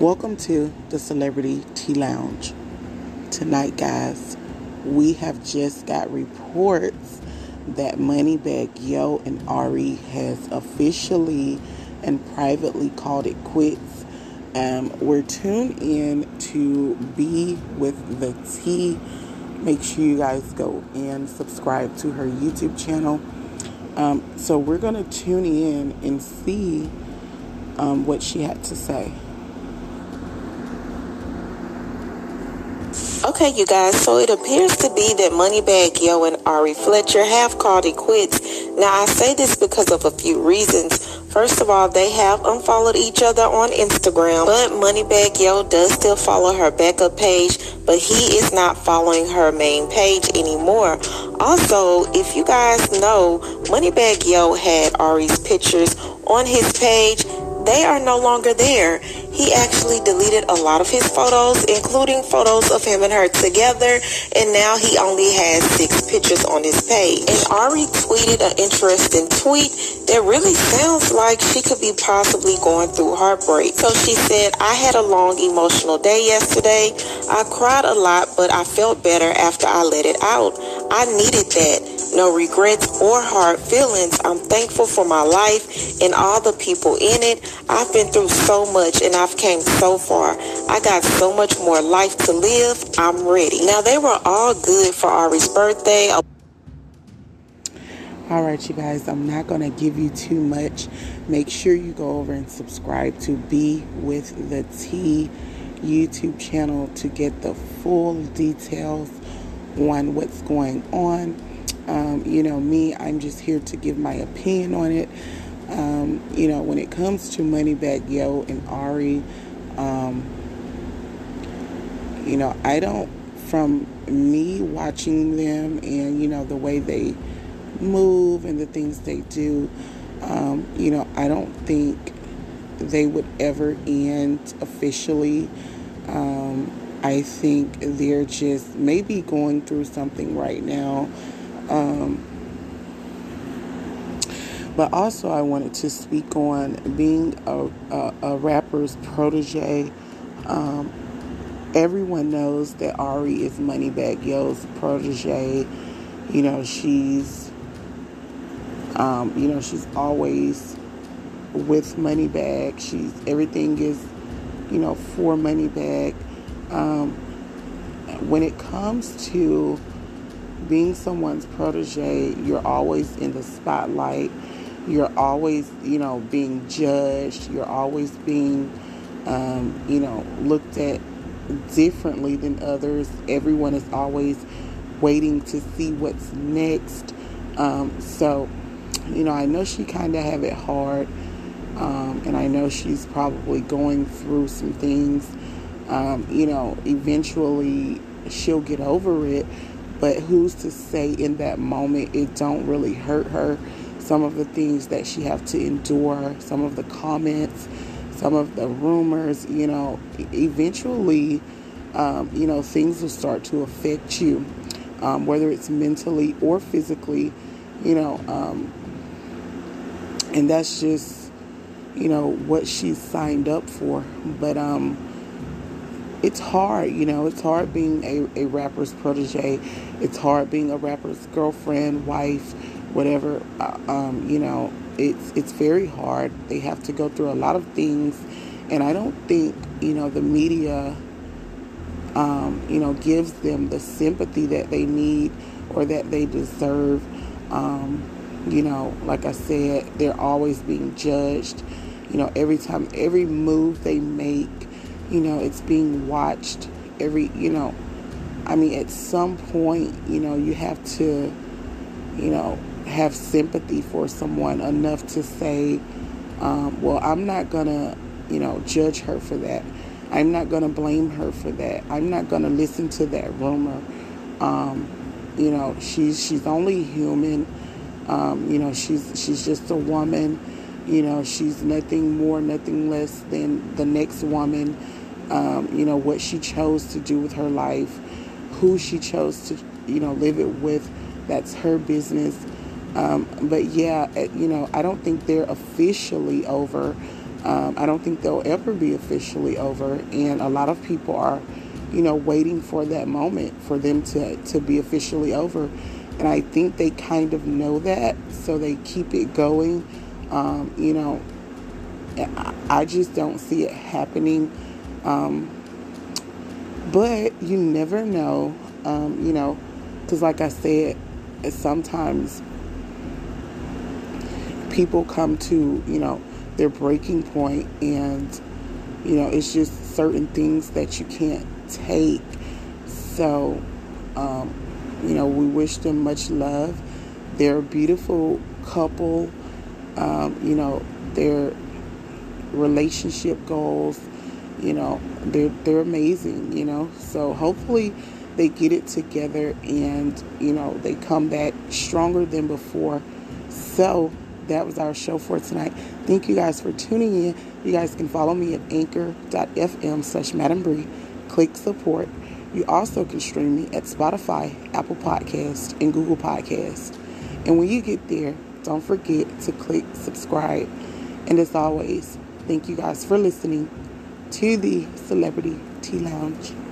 Welcome to the Celebrity Tea Lounge. Tonight, guys, we have just got reports that Moneybagg Yo and Ari has officially and privately called it quits. Um, we're tuned in to be with the T. Make sure you guys go and subscribe to her YouTube channel. Um, so we're to tune in and see um, what she had to say. Okay, you guys, so it appears to be that Moneybagg Yo and Ari Fletcher have called it quits. Now, I say this because of a few reasons. First of all, they have unfollowed each other on Instagram, but Moneybagg Yo does still follow her backup page, but he is not following her main page anymore. Also, if you guys know, Moneybagg Yo had Ari's pictures on his page. They are no longer there. He actually deleted a lot of his photos, including photos of him and her together, and now he only has six pictures on his page. And Ari tweeted an interesting tweet that really sounds like she could be possibly going through heartbreak. So she said, I had a long emotional day yesterday. I cried a lot, but I felt better after I let it out. I needed that. No regrets or hard feelings. I'm thankful for my life and all the people in it. I've been through so much and I've came so far. I got so much more life to live. I'm ready. Now they were all good for Ari's birthday. All right, you guys, I'm not going to give you too much. Make sure you go over and subscribe to Be With the T YouTube channel to get the full details on what's going on. Um, you know, me, I'm just here to give my opinion on it. Um, you know, when it comes to Moneybagg Yo and Ari, um, you know, I don't, from me watching them and, you know, the way they move and the things they do, um, you know, I don't think they would ever end officially. Um, I think they're just maybe going through something right now. Um, but also, I wanted to speak on being a, a, a rapper's protege. Um, everyone knows that Ari is Moneybagg Yo's protege. You know, she's, um, you know, she's always with Moneybagg. She's everything is, you know, for Moneybagg. Um, when it comes to being someone's protege, you're always in the spotlight. You're always, you know, being judged. You're always being, um, you know, looked at differently than others. Everyone is always waiting to see what's next. Um, so, you know, I know she kind of have it hard, um, and I know she's probably going through some things. Um, you know, eventually she'll get over it but who's to say in that moment it don't really hurt her? Some of the things that she have to endure some of the comments some of the rumors you know eventually um, you know things will start to affect you. Um, whether it's mentally or physically you know um, and that's just you know what she's signed up for. But um it's hard, you know, it's hard being a, a rapper's protege. It's hard being a rapper's girlfriend, wife, whatever. Uh, um, you know, it's it's very hard. They have to go through a lot of things, and I don't think you know the media, um, you know, gives them the sympathy that they need or that they deserve. Um, you know, like I said, they're always being judged. You know, every time, every move they make, you know, it's being watched. Every, you know, I mean, at some point, you know, you have to, you know, have sympathy for someone enough to say, um, well, I'm not going to, you know, judge her for that. I'm not going to blame her for that. I'm not going to listen to that rumor. Um, you know, she's she's only human. Um, you know, she's she's just a woman. You know, she's nothing more, nothing less than the next woman. Um, you know, what she chose to do with her life, who she chose to, you know, live it with, that's her business. Um, but yeah, you know, I don't think they're officially over. Um, I don't think they'll ever be officially over. And a lot of people are, you know, waiting for that moment for them to, to be officially over. And I think they kind of know that, so they keep it going. Um, you know, I just don't see it happening. Um, but you never know, um, you know, because like I said, sometimes people come to, you know, their breaking point and, you know, it's just certain things that you can't take. So, um, you know, we wish them much love. They're a beautiful couple. Um, you know, their relationship goals, you know, they're they're amazing, you know. So hopefully they get it together and, you know, they come back stronger than before. So that was our show for tonight. Thank you guys for tuning in. You guys can follow me at anchor.fm slash Madam Bree. Click support. You also can stream me at Spotify, Apple Podcast, and Google Podcast. And when you get there, don't forget to click subscribe. And as always, thank you guys for listening to the Celebrity Tea Lounge.